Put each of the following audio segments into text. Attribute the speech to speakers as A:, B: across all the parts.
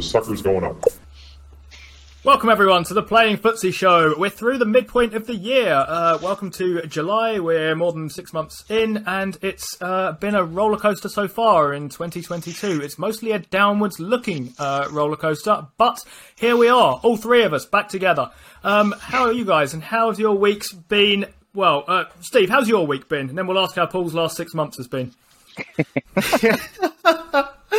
A: The sucker's going up.
B: Welcome everyone to the Playing Footsie Show. We're through the midpoint of the year. Uh, welcome to July. We're more than six months in, and it's uh, been a roller coaster so far in 2022. It's mostly a downwards looking uh, roller coaster, but here we are, all three of us back together. Um, how are you guys, and how have your weeks been? Well, uh, Steve, how's your week been? And then we'll ask how Paul's last six months has been.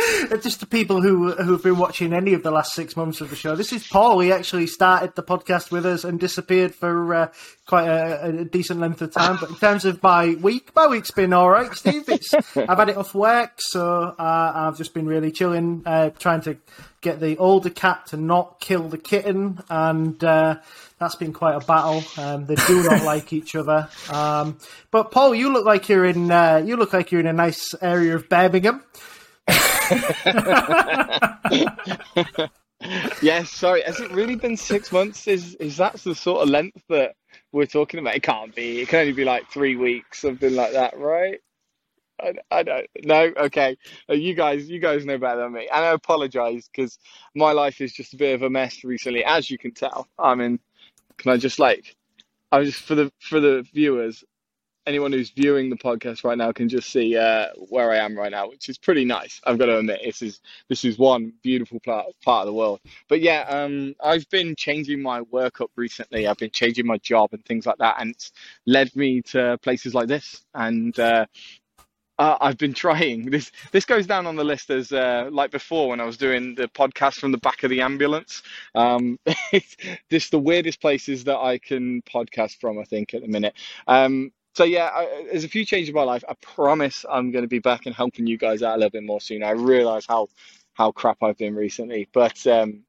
C: just the people who who have been watching any of the last six months of the show. This is Paul. He actually started the podcast with us and disappeared for uh, quite a, a, decent length of time. But in terms of my week, my week's been all right, Steve. It's, I've had it off work, so uh, I've just been really chilling, uh, trying to get the older cat to not kill the kitten, and uh, that's been quite a battle. Um, they do not like each other. Um, but Paul, you look like you're in uh, you look like you're in a nice area of Birmingham.
D: yes, sorry. Has it really been six months? Is is that the sort of length that we're talking about? It can't be. It can only be like three weeks, something like that, right? I, I don't no okay uh, you guys you guys know better than me and i apologize because my life is just a bit of a mess recently as you can tell i mean can i just like i'm just for the for the viewers anyone who's viewing the podcast right now can just see uh, where I am right now, which is pretty nice. I've got to admit, this is this is one beautiful part, part of the world. But yeah, um, I've been changing my work up recently. I've been changing my job and things like that, and it's led me to places like this. And uh, uh, I've been trying this. This goes down on the list as uh, like before when I was doing the podcast from the back of the ambulance. Um, it's just the weirdest places that I can podcast from. I think at the minute. Um, so yeah, I, there's a few changes in my life. I promise I'm going to be back and helping you guys out a little bit more soon. I realize how how crap I've been recently, but um,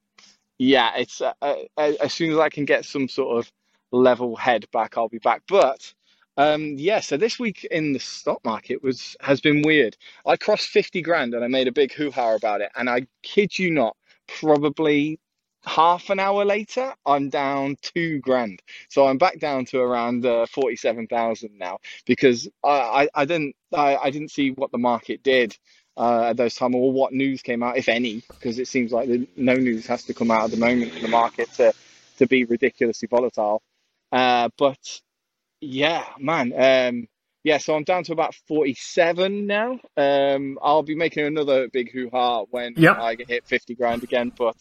D: yeah, it's uh, uh, as soon as I can get some sort of level head back, I'll be back. But um, yeah, so this week in the stock market was has been weird. I crossed 50 grand and I made a big hoo ha about it, and I kid you not, probably half an hour later, I'm down two grand. So I'm back down to around uh, forty-seven thousand now because I, I, I didn't I, I didn't see what the market did uh, at those times or what news came out, if any, because it seems like the, no news has to come out at the moment in the market to to be ridiculously volatile. Uh, but yeah, man. Um, yeah, so I'm down to about 47 now. Um, I'll be making another big hoo ha when yep. I get hit 50 grand again. But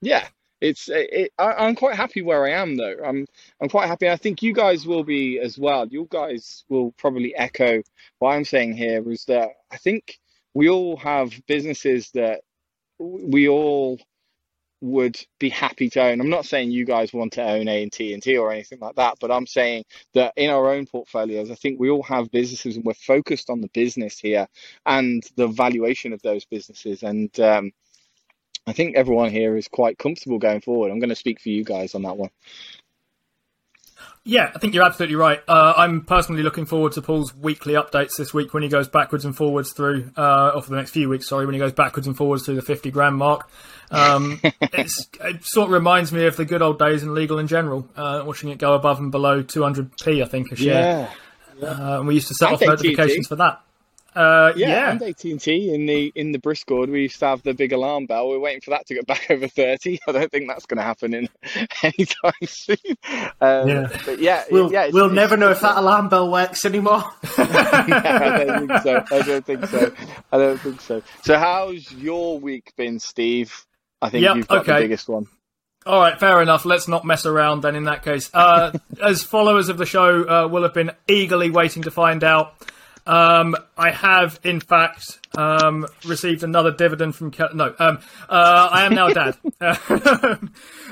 D: yeah, it's it, I, am quite happy where I am though. I'm I'm quite happy. I think you guys will be as well. You guys will probably echo what I'm saying here is that I think we all have businesses that we all would be happy to own. I'm not saying you guys want to own A and T and T or anything like that, but I'm saying that in our own portfolios, I think we all have businesses and we're focused on the business here and the valuation of those businesses. And um, I think everyone here is quite comfortable going forward. I'm going to speak for you guys on that one.
B: Yeah, I think you're absolutely right. Uh, I'm personally looking forward to Paul's weekly updates this week when he goes backwards and forwards through, uh, or for the next few weeks, sorry, when he goes backwards and forwards through the 50 grand mark. Um, it sort of reminds me of the good old days in legal in general, uh, watching it go above and below 200p, I think, a share. Yeah. Uh, and we used to set off notifications for that.
D: Uh, yeah, yeah, and AT and T in the in the Discord, we used to have the big alarm bell. We're waiting for that to get back over thirty. I don't think that's going to happen in anytime soon. Um, yeah, but yeah,
C: we'll,
D: yeah,
C: we'll never know if that alarm bell works anymore.
D: yeah, I don't think so. I don't think so. I don't think so. So, how's your week been, Steve? I think yep, you've got okay. the biggest one.
B: All right, fair enough. Let's not mess around then. In that case, uh, as followers of the show uh, will have been eagerly waiting to find out. Um, I have, in fact, um, received another dividend from. No, um, uh, I am now a dad.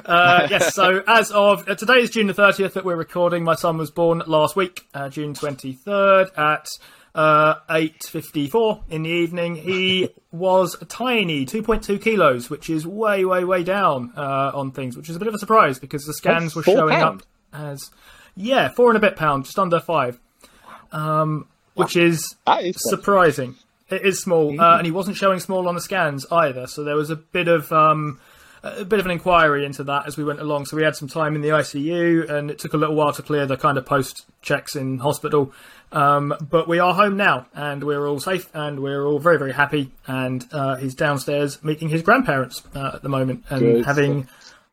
B: uh, yes, so as of uh, today is June the 30th that we're recording. My son was born last week, uh, June 23rd, at uh, 8.54 in the evening. He was tiny, 2.2 kilos, which is way, way, way down uh, on things, which is a bit of a surprise because the scans were showing
D: pound?
B: up as, yeah, four and a bit pound, just under five, um, which is surprising. It is small, uh, and he wasn't showing small on the scans either. So there was a bit of um, a bit of an inquiry into that as we went along. So we had some time in the ICU, and it took a little while to clear the kind of post checks in hospital. Um, but we are home now, and we're all safe, and we're all very, very happy. And uh, he's downstairs meeting his grandparents uh, at the moment and
D: Good
B: having,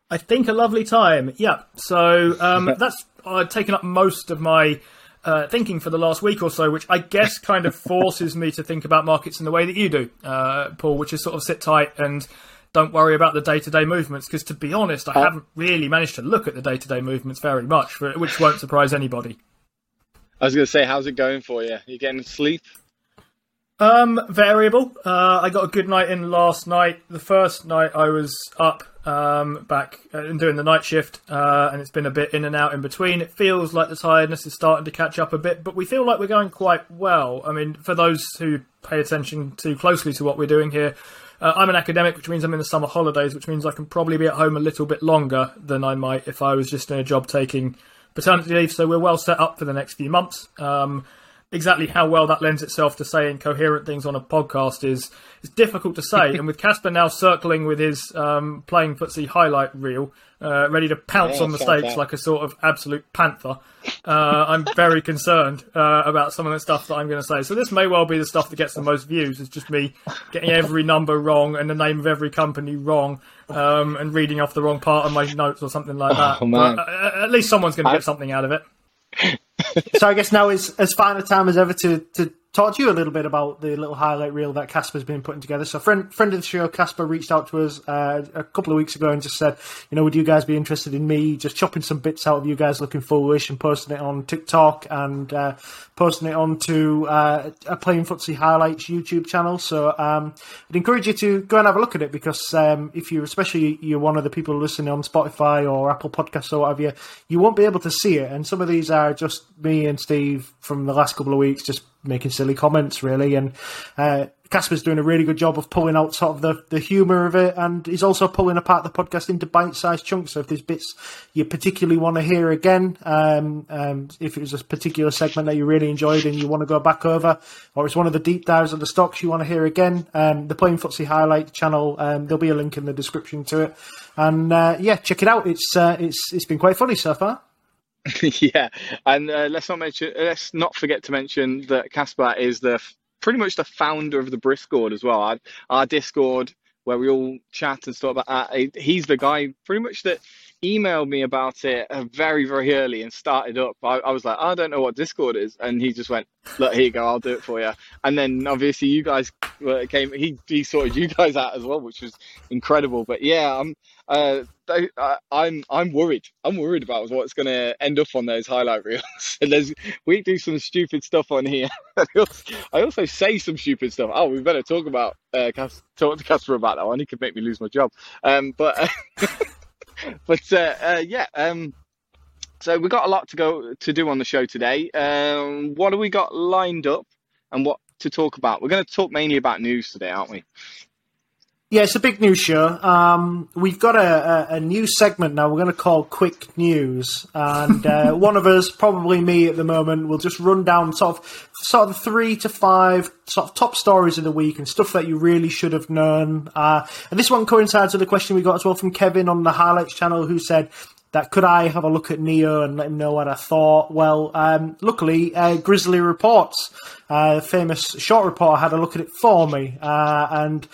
B: I think, a lovely time. Yeah. So um, that's uh, taken up most of my uh, thinking for the last week or so, which I guess kind of forces me to think about markets in the way that you do, uh, Paul, which is sort of sit tight and don't worry about the day to day movements. Because to be honest, I haven't really managed to look at the day to day movements very much, which won't surprise anybody.
D: I was going to say, how's it going for you? You getting sleep?
B: Um, variable. Uh, I got a good night in last night. The first night I was up, um, back uh, and doing the night shift, uh, and it's been a bit in and out in between. It feels like the tiredness is starting to catch up a bit, but we feel like we're going quite well. I mean, for those who pay attention too closely to what we're doing here, uh, I'm an academic, which means I'm in the summer holidays, which means I can probably be at home a little bit longer than I might if I was just in a job taking paternity leave. So we're well set up for the next few months. Um, exactly how well that lends itself to saying coherent things on a podcast is is difficult to say. and with Casper now circling with his um, playing footsie highlight reel, uh, ready to pounce
D: Yeah,
B: on
D: shout
B: mistakes like a sort of absolute panther, uh, I'm very concerned uh, about some of the stuff that I'm going to say. So this may well be the stuff that gets the most views. It's just me getting every number wrong and the name of every company wrong. Um, and reading off the wrong part of my notes or something like that.
D: Oh, man.
B: But, uh, at least someone's going to
D: I-
B: get something out of it.
C: So I guess now is as fine a time as ever to, to talk to you a little bit about the little highlight reel that Casper's been putting together. So friend friend of the show, Casper, reached out to us uh, a couple of weeks ago and just said, you know, would you guys be interested in me just chopping some bits out of you guys looking foolish and posting it on TikTok and uh, posting it onto uh, a Playing Footsie Highlights YouTube channel. So um, I'd encourage you to go and have a look at it because um, if you, especially you're one of the people listening on Spotify or Apple Podcasts or whatever, you, you won't be able to see it. And some of these are just me and Steve from the last couple of weeks just making silly comments, really. And uh, Casper's doing a really good job of pulling out sort of the, the humour of it, and he's also pulling apart the podcast into bite-sized chunks. So if there's bits you particularly want to hear again, um, um, if it was a particular segment that you really enjoyed and you want to go back over, or it's one of the deep dives of the stocks you want to hear again, um, the Playing Footsie Highlight channel, um, there'll be a link in the description to it. And uh, yeah, check it out. It's uh, it's it's been quite funny so far.
D: yeah, and uh, let's not mention, let's not forget to mention that Caspar is the pretty much the founder of the Briscord as well. Our, our Discord where we all chat and stuff about that. He's the guy pretty much that emailed me about it uh, very very early and started up. I, I was like, I don't know what Discord is, and he just went, "Look, here you go, I'll do it for you." And then obviously you guys uh, came. He he sorted you guys out as well, which was incredible. But yeah, I'm uh, I, I'm I'm worried. I'm worried about what's going to end up on those highlight reels. and there's we do some stupid stuff on here. I also- say some stupid stuff. Oh, we better talk about uh, talk to Casper about that one. He could make me lose my job. Um, but uh, but uh, uh, yeah. Um, so we got a lot to go to do on the show today. Um, what have we got lined up, and what to talk about? We're going to talk mainly about news today, aren't we?
C: Yeah, it's a big news show. Um, we've got a, a, a new segment now. We're going to call Quick News, and uh, one of us, probably me at the moment, will just run down sort of sort of three to five sort of top stories of the week and stuff that you really should have known. Uh, and this one coincides with a question we got as well from Kevin on the highlights channel, who said that could I have a look at NIO and let him know what I thought? Well, um, luckily, uh, Grizzly Reports, uh, famous short reporter, had a look at it for me, uh, and.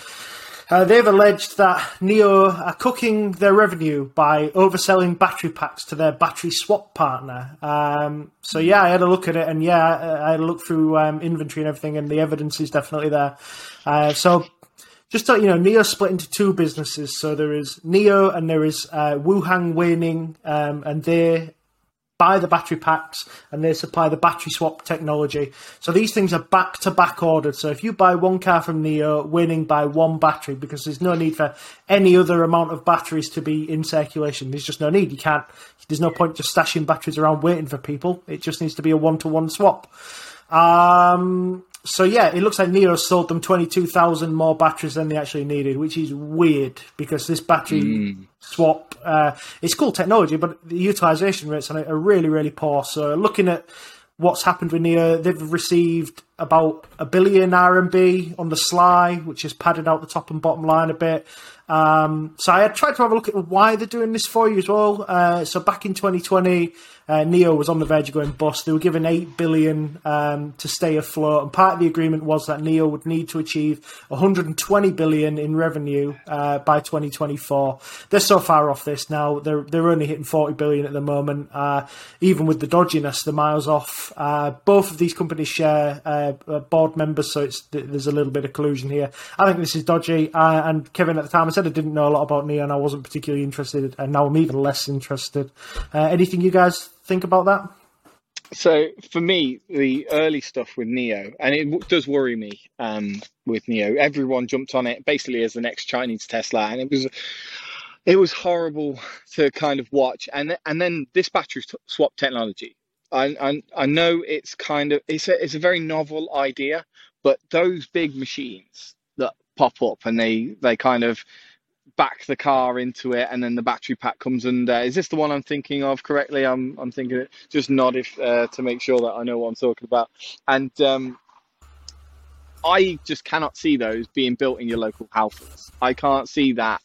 C: Uh, they've alleged that NIO are cooking their revenue by overselling battery packs to their battery swap partner. Um, so yeah, I had a look at it, and yeah, I had a look through um, inventory and everything, and the evidence is definitely there. Uh, so just to, you know, NIO split into two businesses. So there is NIO and there is uh, Wuhan Weineng, um, and they buy the battery packs and they supply the battery swap technology. So these things are back to back ordered. So if you buy one car from NIO, Weineng by one battery because there's no need for any other amount of batteries to be in circulation. There's just no need. You can't. There's no point just stashing batteries around waiting for people. It just needs to be a one to one swap. Um, so yeah, it looks like NIO sold them twenty two thousand more batteries than they actually needed, which is weird because this battery swap uh, it's cool technology, but the utilization rates on it are really really poor. So looking at what's happened with NIO, they've received about a billion RMB on the sly, which has padded out the top and bottom line a bit. Um, so I tried to have a look at why they're doing this for you as well. Uh, so back in 2020, uh, NIO was on the verge of going bust. They were given eight billion um, to stay afloat, and part of the agreement was that NIO would need to achieve 120 billion in revenue uh, by 2024. They're so far off this now. They're they're only hitting 40 billion at the moment. Uh, even with the dodginess, the miles off. Uh, both of these companies share uh, board members, so it's there's a little bit of collusion here. I think this is dodgy. Uh, and Kevin, at the time, I said I didn't know a lot about NIO, and I wasn't particularly interested, and now I'm even less interested. Uh, anything you guys think about that?
D: So for me, the early stuff with NIO, and it does worry me um, with NIO. Everyone jumped on it basically as the next Chinese Tesla, and it was it was horrible to kind of watch. And and then this battery swap technology, I I, I know it's kind of it's a it's a very novel idea, but those big machines that pop up and they they kind of back the car into it and then the battery pack comes under. Is this the one i'm thinking of correctly? I'm i'm thinking it just nod if uh, to make sure that i know what i'm talking about. And um i just cannot see those being built in your local houses. I can't see that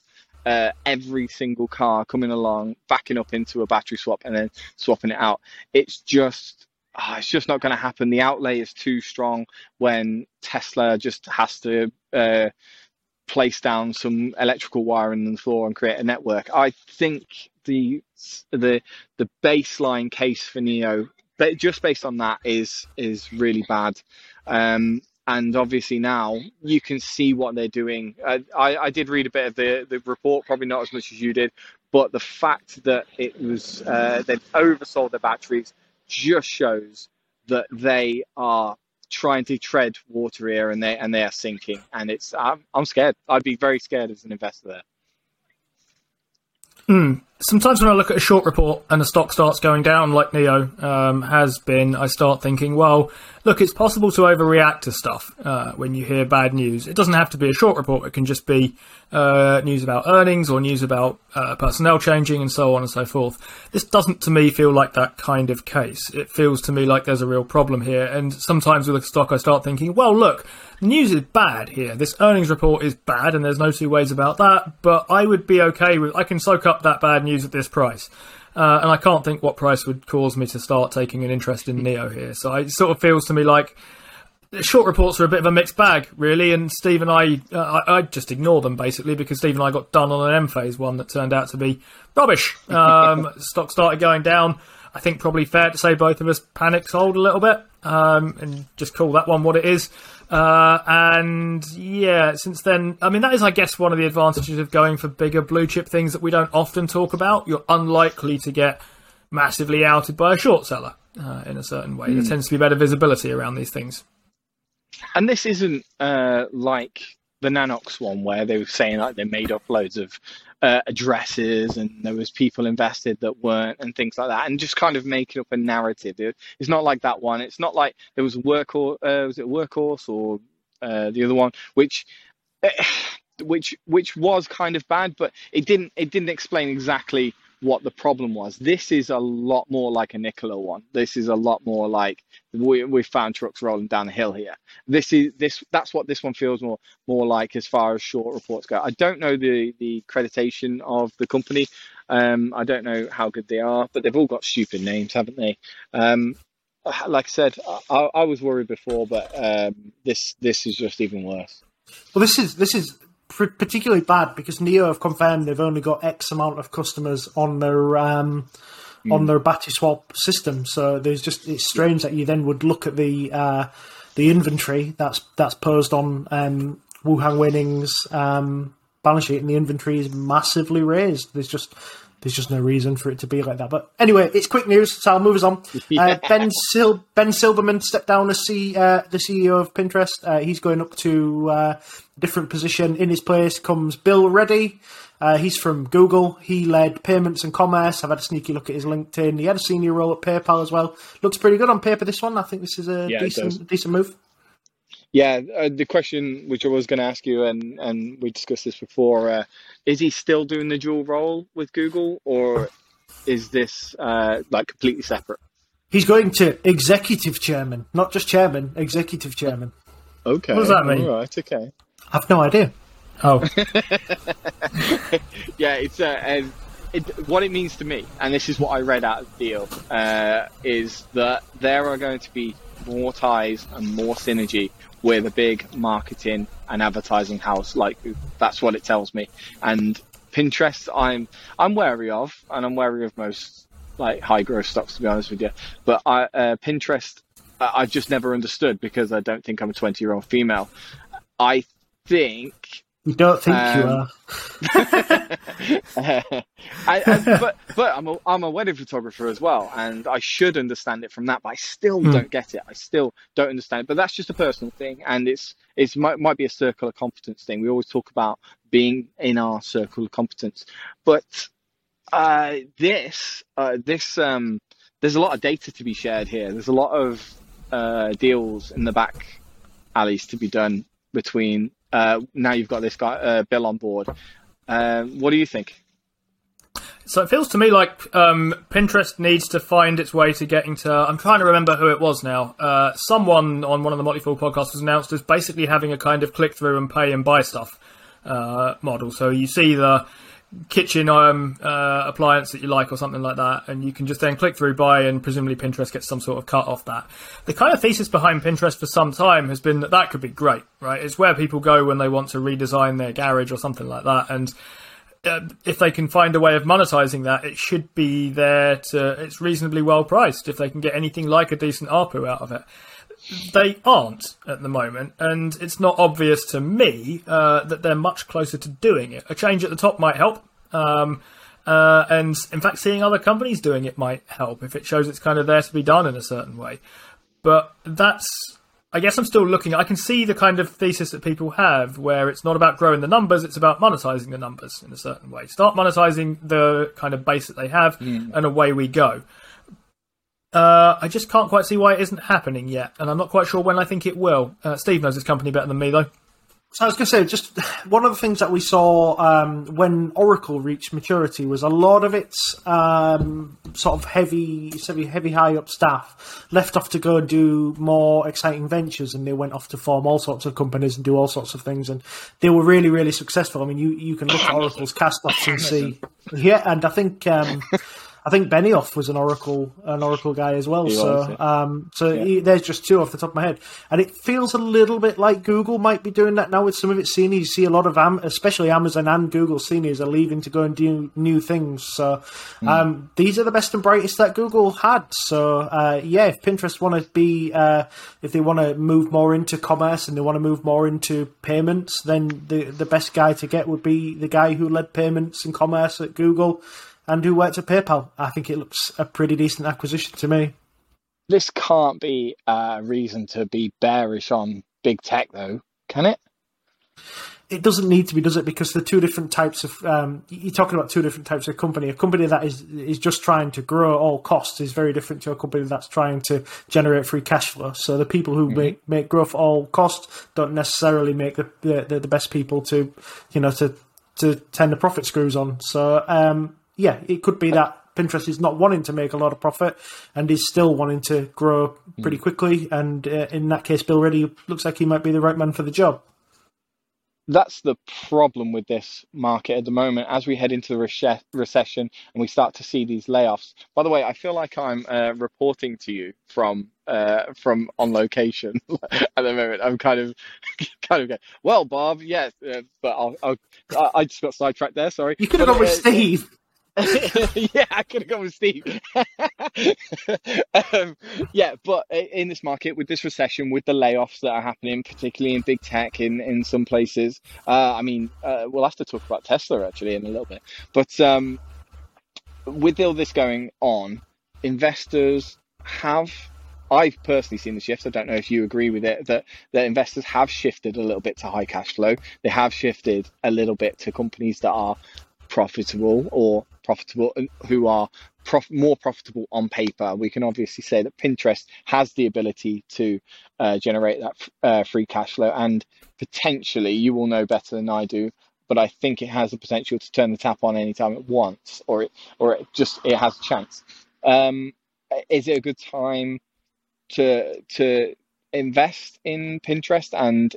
D: uh, every single car coming along backing up into a battery swap and then swapping it out it's just ah, it's just not going to happen the outlay is too strong when tesla just has to uh, place down some electrical wiring on the floor and create a network. I think the the the baseline case for NIO, but just based on that, is is really bad. Um, and obviously now you can see what they're doing. Uh, I, I did read a bit of the, the report, probably not as much as you did, but the fact that it was uh, they've oversold their batteries just shows that they are trying to tread water here and they and they are sinking. And it's I'm, I'm scared. I'd be very scared as an investor there
B: Sometimes when I look at a short report and the stock starts going down, like NIO um, has been, I start thinking, well, look, it's possible to overreact to stuff uh, when you hear bad news. It doesn't have to be a short report; it can just be uh, news about earnings or news about uh, personnel changing and so on and so forth. This doesn't, to me, feel like that kind of case. It feels to me like there's a real problem here. And sometimes with a stock, I start thinking, well, look, news is bad here. This earnings report is bad, and there's no two ways about that. But I would be okay with. I can soak up that bad news at this price. Uh, and I can't think what price would cause me to start taking an interest in NIO here. So it sort of feels to me like short reports are a bit of a mixed bag, really. And Steve and I, uh, I, I just ignore them basically because Steve and I got done on an M phase one that turned out to be rubbish. Um, stock started going down. I think probably fair to say both of us panic sold a little bit um, and just call that one what it is. Uh, and yeah, since then, I mean, that is, I guess, one of the advantages of going for bigger blue chip things that we don't often talk about. You're unlikely to get massively outed by a short seller uh, in a certain way. There tends to be better visibility around these things.
D: and this isn't uh, like the Nanox one where they were saying like they made up loads of uh, addresses and there was people invested that weren't and things like that and just kind of making up a narrative. It- it's not like that one. It's not like there was work or uh, was it workhorse or uh, the other one which which which was kind of bad but it didn't it didn't explain exactly what the problem was. This is a lot more like a Nikola one. This is a lot more like we, we found trucks rolling down the hill here. This is this that's what this one feels more more like as far as short reports go. I don't know the the accreditation of the company. Um i don't know how good they are but they've all got stupid names haven't they? Um like i said i, I was worried before but um this this is just even worse.
C: Well, this is this is particularly bad because NIO have confirmed they've only got X amount of customers on their um, on their battery swap system. So there's just it's strange that you then would look at the uh, the inventory that's that's posed on um, Wuhan Weineng's um, balance sheet, and the inventory is massively raised. There's just there's just no reason for it to be like that. But anyway, it's quick news, so I'll move us on. Uh, ben Sil- Ben Silberman stepped down as C- uh, the CEO of Pinterest. Uh, he's going up to uh, a different position. In his place comes Bill Ready. Uh, he's from Google. He led payments and commerce. I've had a sneaky look at his LinkedIn. He had a senior role at PayPal as well. Looks pretty good on paper. This one, I think this is a
D: Yeah,
C: decent decent move.
D: Yeah, uh, the question which I was going to ask you, and and we discussed this before, uh, is he still doing the dual role with Google, or is this uh, like completely separate?
C: He's going to executive chairman, not just chairman, executive chairman.
D: Okay,
B: What does that mean?
D: All right, okay.
C: I've no idea.
B: Oh,
D: yeah, it's uh, and it, what it means to me, and this is what I read out of the deal, uh, is that there are going to be more ties and more synergy with a big marketing and advertising house like. That's what it tells me. And Pinterest, I'm I'm wary of, and I'm wary of most like high growth stocks to be honest with you. But I, uh, Pinterest, uh, I've just never understood because I don't think I'm a 20 year old female. I think
C: You don't think you
D: Um,
C: are?
D: I, I, but but I'm a, I'm a wedding photographer as well, and I should understand it from that. But I still
B: Hmm.
D: don't get it. I still don't understand it. But that's just a personal thing, and it's it's might, might be a circle of competence thing. We always talk about being in our circle of competence, but uh, this uh, this um, there's a lot of data to be shared here. There's a lot of uh, deals in the back alleys to be done between. Uh, now you've got this guy uh, Bill on board. Um, what do you think?
B: so it feels to me like um, Pinterest needs to find its way to getting to. I'm trying to remember who it was now. Uh, someone on one of the Motley Fool podcasts was announced as basically having a kind of click through and pay and buy stuff uh, model. So you see the kitchen um, uh, appliance that you like or something like that, and you can just then click through buy, and presumably Pinterest gets some sort of cut off that. The kind of thesis behind Pinterest for some time has been that that could be great, right? It's where people go when they want to redesign their garage or something like that, and uh, if they can find a way of monetizing that, it should be there to. It's reasonably well priced if they can get anything like a decent ARPU out of it. They aren't at the moment, and it's not obvious to me uh, that they're much closer to doing it. A change at the top might help. Um, uh, and in fact, seeing other companies doing it might help if it shows it's kind of there to be done in a certain way. But that's, I guess I'm still looking. I can see the kind of thesis that people have where it's not about growing the numbers, it's about monetizing the numbers in a certain way. Start monetizing the kind of base that they have, and away we go. Uh, I just can't quite see why it isn't happening yet, and I'm not quite sure when I think it will. Uh, Steve knows this company better than me, though.
C: So I was going to say, just one of the things that we saw um, when Oracle reached maturity was a lot of its um, sort of heavy, heavy, heavy high up staff left off to go and do more exciting ventures, and they went off to form all sorts of companies and do all sorts of things, and they were really, really successful. I mean, you you can look at Oracle's cast offs and see, yeah, and I think. Um, I think Benioff was an Oracle an Oracle guy as well.
D: He
C: so
D: was, yeah.
C: um, so he- there's just two off the top of my head, and it feels a little bit like Google might be doing that now with some of its seniors. You see a lot of Am- especially Amazon and Google seniors are leaving to go and do new things. So um, these are the best and brightest that Google had. So uh, yeah, if Pinterest want to be uh, if they want to move more into commerce and they want to move more into payments, then the the best guy to get would be the guy who led payments and commerce at Google. And who worked at PayPal? I think it looks a pretty decent acquisition to me.
D: This can't be a reason to be bearish on big tech, though, can it?
C: it doesn't need to be, does it? Because the two different types of um, you're talking about two different types of company. A company that is is just trying to grow at all costs is very different to a company that's trying to generate free cash flow. So the people who make make growth at all costs don't necessarily make the the, the, the best people to you know to to turn the profit screws on. So um, yeah, it could be that. Pinterest is not wanting to make a lot of profit and is still wanting to grow pretty quickly. And uh, in that case, Bill Ready looks like he might be the right man for the job.
D: That's the problem with this market at the moment. As we head into the rece- recession and we start to see these layoffs. By the way, I feel like I'm uh, reporting to you from uh, from on location at the moment. I'm kind of kind of going, well, Bob, yes, uh, but I'll, I'll, I I just got sidetracked there. Sorry.
C: You could have gone with
D: uh,
C: Steve.
D: yeah, I could have gone with Steve. um, yeah, but in this market, with this recession, with the layoffs that are happening, particularly in big tech in, in some places, uh, I mean, uh, we'll have to talk about Tesla actually in a little bit. But um, with all this going on, investors have. I've personally seen the shift. I don't know if you agree with it. That that investors have shifted a little bit to high cash flow. They have shifted a little bit to companies that are profitable or profitable and who are prof- more profitable on paper. We can obviously say that Pinterest has the ability to uh, generate that uh, free cash flow, and potentially, you will know better than I do. But I think it has the potential to turn the tap on anytime it wants, or it, or it just it has a chance. Um, is it a good time to to invest in Pinterest? And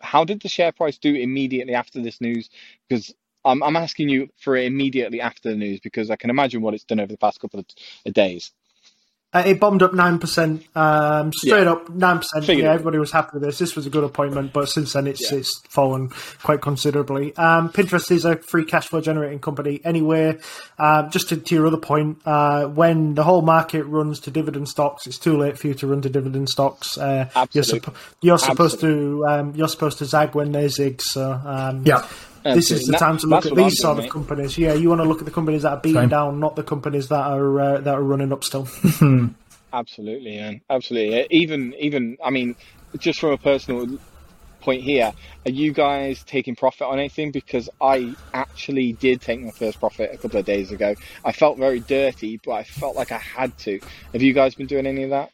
D: how did the share price do immediately after this news? Because I'm, I'm asking you for it immediately after the news because I can imagine what it's done over the past couple of, of days.
C: Uh, it bombed up nine percent, um, straight
D: Yeah.
C: up nine percent.
D: Figured
C: Yeah, everybody was happy with this. This was a good appointment, but since then it's
D: Yeah.
C: it's fallen quite considerably. Um, Pinterest is a free cash flow generating company anyway. Um, just to, to your other point, uh, when the whole market runs to dividend stocks, it's too late for you to run to dividend stocks. Uh, you're,
D: Absolutely.
C: suppo- you're supposed to um, you're supposed to zag when they zig. So um,
B: Yeah.
C: this is the
D: Absolutely.
C: time to look at these sort
D: doing,
C: of companies. Yeah, you want to look at the companies that are beating
B: Same.
C: down, not the companies that are uh, that are running up still.
D: Absolutely, man. Absolutely. Uh, Even, even, I mean, just from a personal point here, are you guys taking profit on anything? Because I actually did take my first profit a couple of days ago. I felt very dirty, but I felt like I had to. Have you guys been doing any of that?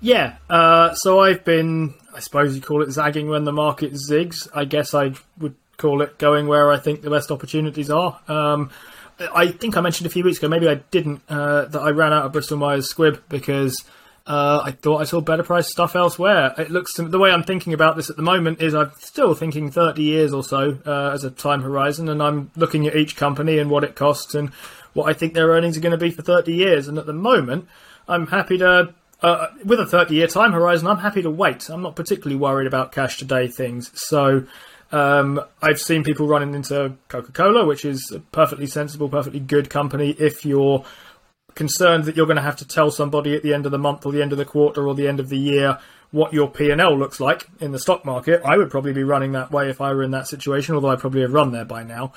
B: Yeah, uh, so I've been, I suppose you call it zagging when the market zigs. I guess I would call it going where I think the best opportunities are. Um, I think I mentioned a few weeks ago, maybe I didn't, uh, that I ran out of Bristol Myers Squibb because uh, I thought I saw better price stuff elsewhere. It looks to, the way I'm thinking about this at the moment is I'm still thinking 30 years or so uh, as a time horizon, and I'm looking at each company and what it costs and what I think their earnings are going to be for 30 years. And at the moment, I'm happy to uh, with a 30 year time horizon, I'm happy to wait. I'm not particularly worried about cash today things. So um, I've seen people running into Coca Cola, which is a perfectly sensible, perfectly good company if you're concerned that you're going to have to tell somebody at the end of the month or the end of the quarter or the end of the year what your P&L looks like in the stock market. I would probably be running that way if I were in that situation, although I probably have run there by now.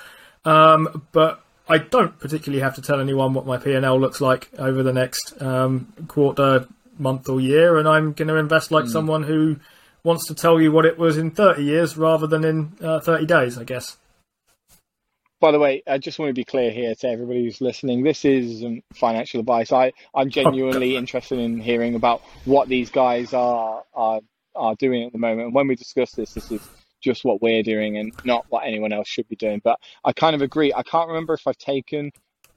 B: Um, but I don't particularly have to tell anyone what my P&L looks like over the next um, quarter, month, or year, and I'm going to invest like someone who wants to tell you what it was in 30 years rather than in uh, 30 days, I guess.
D: By the way, I just want to be clear here to everybody who's listening. This isn't financial advice. I, I'm genuinely interested in hearing about what these guys are are are doing at the moment. And when we discuss this, this is just what we're doing and not what anyone else should be doing. But I kind of agree. I can't remember if I've taken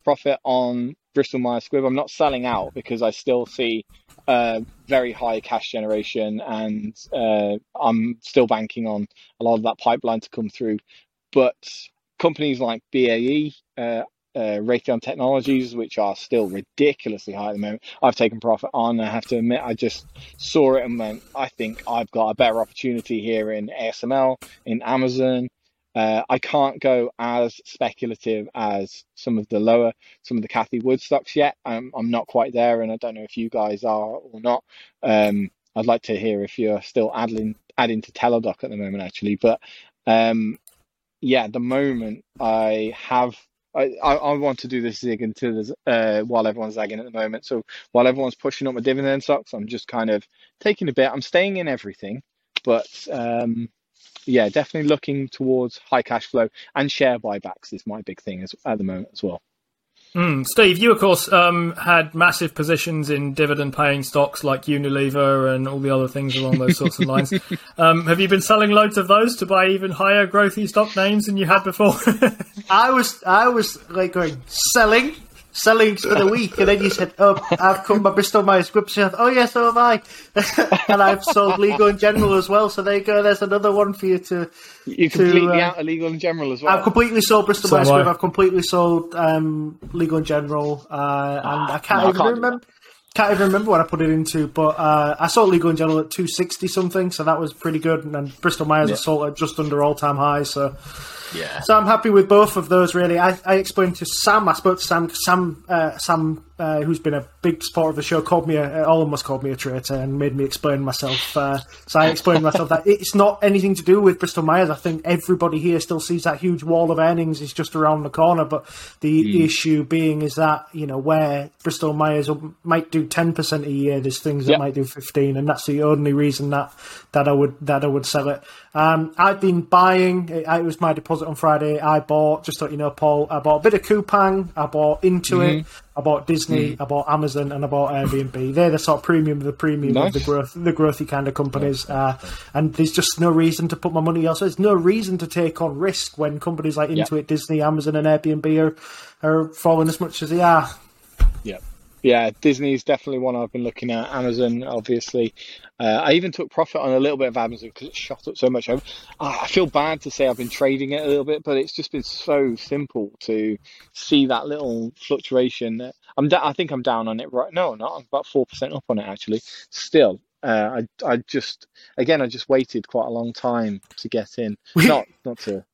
D: profit on Bristol Myers Squibb. I'm not selling out because I still see uh, very high cash generation and uh, I'm still banking on a lot of that pipeline to come through. But companies like BAE, uh, uh, Raytheon Technologies, which are still ridiculously high at the moment, I've taken profit on. I have to admit, I just saw it and went, I think I've got a better opportunity here in ASML, in Amazon. Uh, I can't go as speculative as some of the lower, some of the Cathie Wood stocks yet. I'm, I'm not quite there, and I don't know if you guys are or not. Um, I'd like to hear if you're still adding adding to Teladoc at the moment, actually. But um, yeah, at the moment I have. I, I, I want to do this zig until there's, uh, while everyone's zagging at the moment. So while everyone's pushing up my dividend stocks, I'm just kind of taking a bit. I'm staying in everything, but um, yeah, definitely looking towards high cash flow and share buybacks is my big thing as, at the moment as well.
B: Mm, Steve, you of course um, had massive positions in dividend-paying stocks like Unilever and all the other things along those sorts of lines. Um, have you been selling loads of those to buy even higher growthy stock names than you had before?
C: I was I was like going selling, selling for the week, and then you said, "Oh, I've come my Bristol Myers Squibb." So I oh yeah, so have I, and I've sold Legal in General as well. So there you go. There's another one for you to.
D: You're
C: To,
D: completely
C: uh,
D: out of legal in general as well.
C: I've completely sold Bristol
B: So
C: Myers
B: I.
C: Squibb. I've completely sold um, Legal in General, uh, and I can't
D: no, I
C: even
D: can't
C: remember. Can't even remember what I put it into, but uh, I saw Legal in General at two sixty something, so that was pretty good. And then Bristol Myers I sold at just under all time high, so
B: yeah.
C: so I'm happy with both of those. Really, I, I explained to Sam. I spoke to Sam. Sam uh, Sam uh, who's been a big supporter of the show, called me a, almost called me a traitor and made me explain myself. Uh, so I explained myself that it's not anything to do with Bristol Myers. I think everybody here still sees that huge wall of earnings is just around the corner. But the
D: Mm.
C: issue being is that you know where Bristol Myers might do ten percent a year, there's things that
D: Yep.
C: might do fifteen, and that's the only reason that that I would that I would sell it. Um, I've been buying. It, it was my deposit on Friday. I bought just let you know, Paul. I bought a bit of Coupang. I bought Intuit.
D: Mm-hmm.
C: I bought Disney. I bought Amazon, and I bought Airbnb. They're the sort of premium of the premium
D: Nice.
C: of the growth, the growthy kind of companies. Uh, and there's just no reason to put my money elsewhere. There's no reason to take on risk when companies like
D: Yeah.
C: Intuit, Disney, Amazon, and Airbnb are are falling as much as they are.
D: Yeah. Yeah, Disney's definitely one I've been looking at. Amazon, obviously. Uh, I even took profit on a little bit of Amazon because it shot up so much. I, I feel bad to say I've been trading it a little bit, but it's just been so simple to see that little fluctuation. I'm da- I think I'm down on it right. Now. No, I'm not. I'm about four percent up on it actually. Still, uh, I I just again I just waited quite a long time to get in. Not not to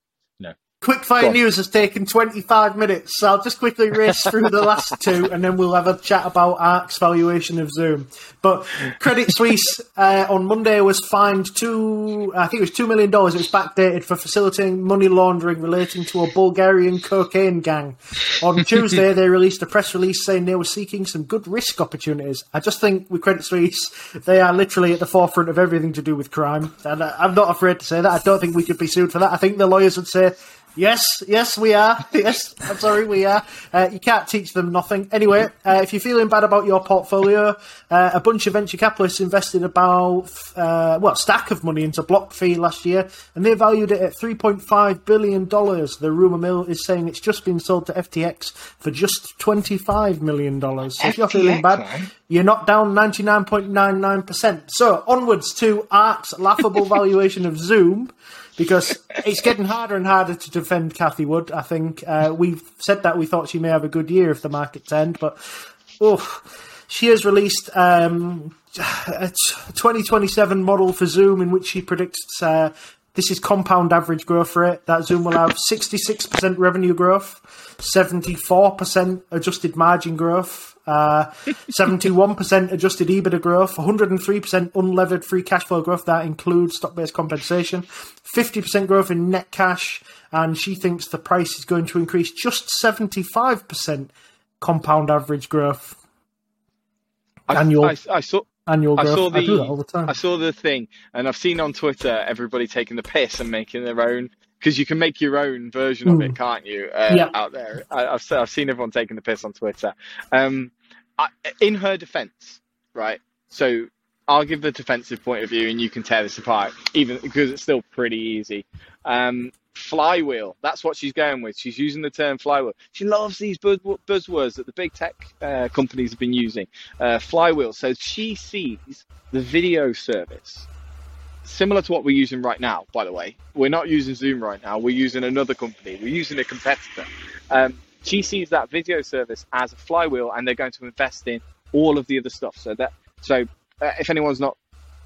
C: Quickfire news has taken 25 minutes, so I'll just quickly race through the last two and then we'll have a chat about ARK's valuation of Zoom. But Credit Suisse uh, on Monday was fined two, I think it was $2 million. It was backdated for facilitating money laundering relating to a Bulgarian cocaine gang. On Tuesday, they released a press release saying they were seeking some good risk opportunities. I just think with Credit Suisse, they are literally at the forefront of everything to do with crime. And uh, I'm not afraid to say that. I don't think we could be sued for that. I think the lawyers would say, Yes, yes, we are. Yes, I'm sorry, we are. Uh, you can't teach them nothing. Anyway, uh, if you're feeling bad about your portfolio, uh, a bunch of venture capitalists invested about, uh, well, stack of money into BlockFi last year, and they valued it at $3.5 billion. The rumour mill is saying it's just been sold to FTX for just $25 million. So if you're feeling bad,
D: man.
C: you're not down 99.99%. So onwards to Ark's laughable valuation of Zoom because it's getting harder and harder to defend Cathie Wood. I think uh, we've said that we thought she may have a good year if the markets end, but oh, she has released um, a t- 2027 model for Zoom in which she predicts. Uh, this is compound average growth rate. That Zoom will have 66% revenue growth, 74% adjusted margin growth, uh, 71% adjusted EBITDA growth, 103% unlevered free cash flow growth. That includes stock based compensation, 50% growth in net cash, and she thinks the price is going to increase just 75% compound average growth.
D: I,
C: Annual.
D: I, I saw
C: Annual
D: I saw the
C: I do that all the time.
D: I saw the thing, and I've seen on Twitter everybody taking the piss and making their own because you can make your own version of it, can't you? Uh.
C: Yeah.
D: Out there, I, I've I've seen everyone taking the piss on Twitter. Um, I, in her defence, right? So I'll give the defensive point of view, and you can tear this apart, even because it's still pretty easy. Um, flywheel. That's what she's going with. She's using the term flywheel. She loves these buzz- buzzwords that the big tech uh, companies have been using. Uh, flywheel. So she sees the video service similar to what we're using right now. By the way, we're not using Zoom right now. We're using another company. We're using a competitor. Um, she sees that video service as a flywheel, and they're going to invest in all of the other stuff. So that so uh, if anyone's not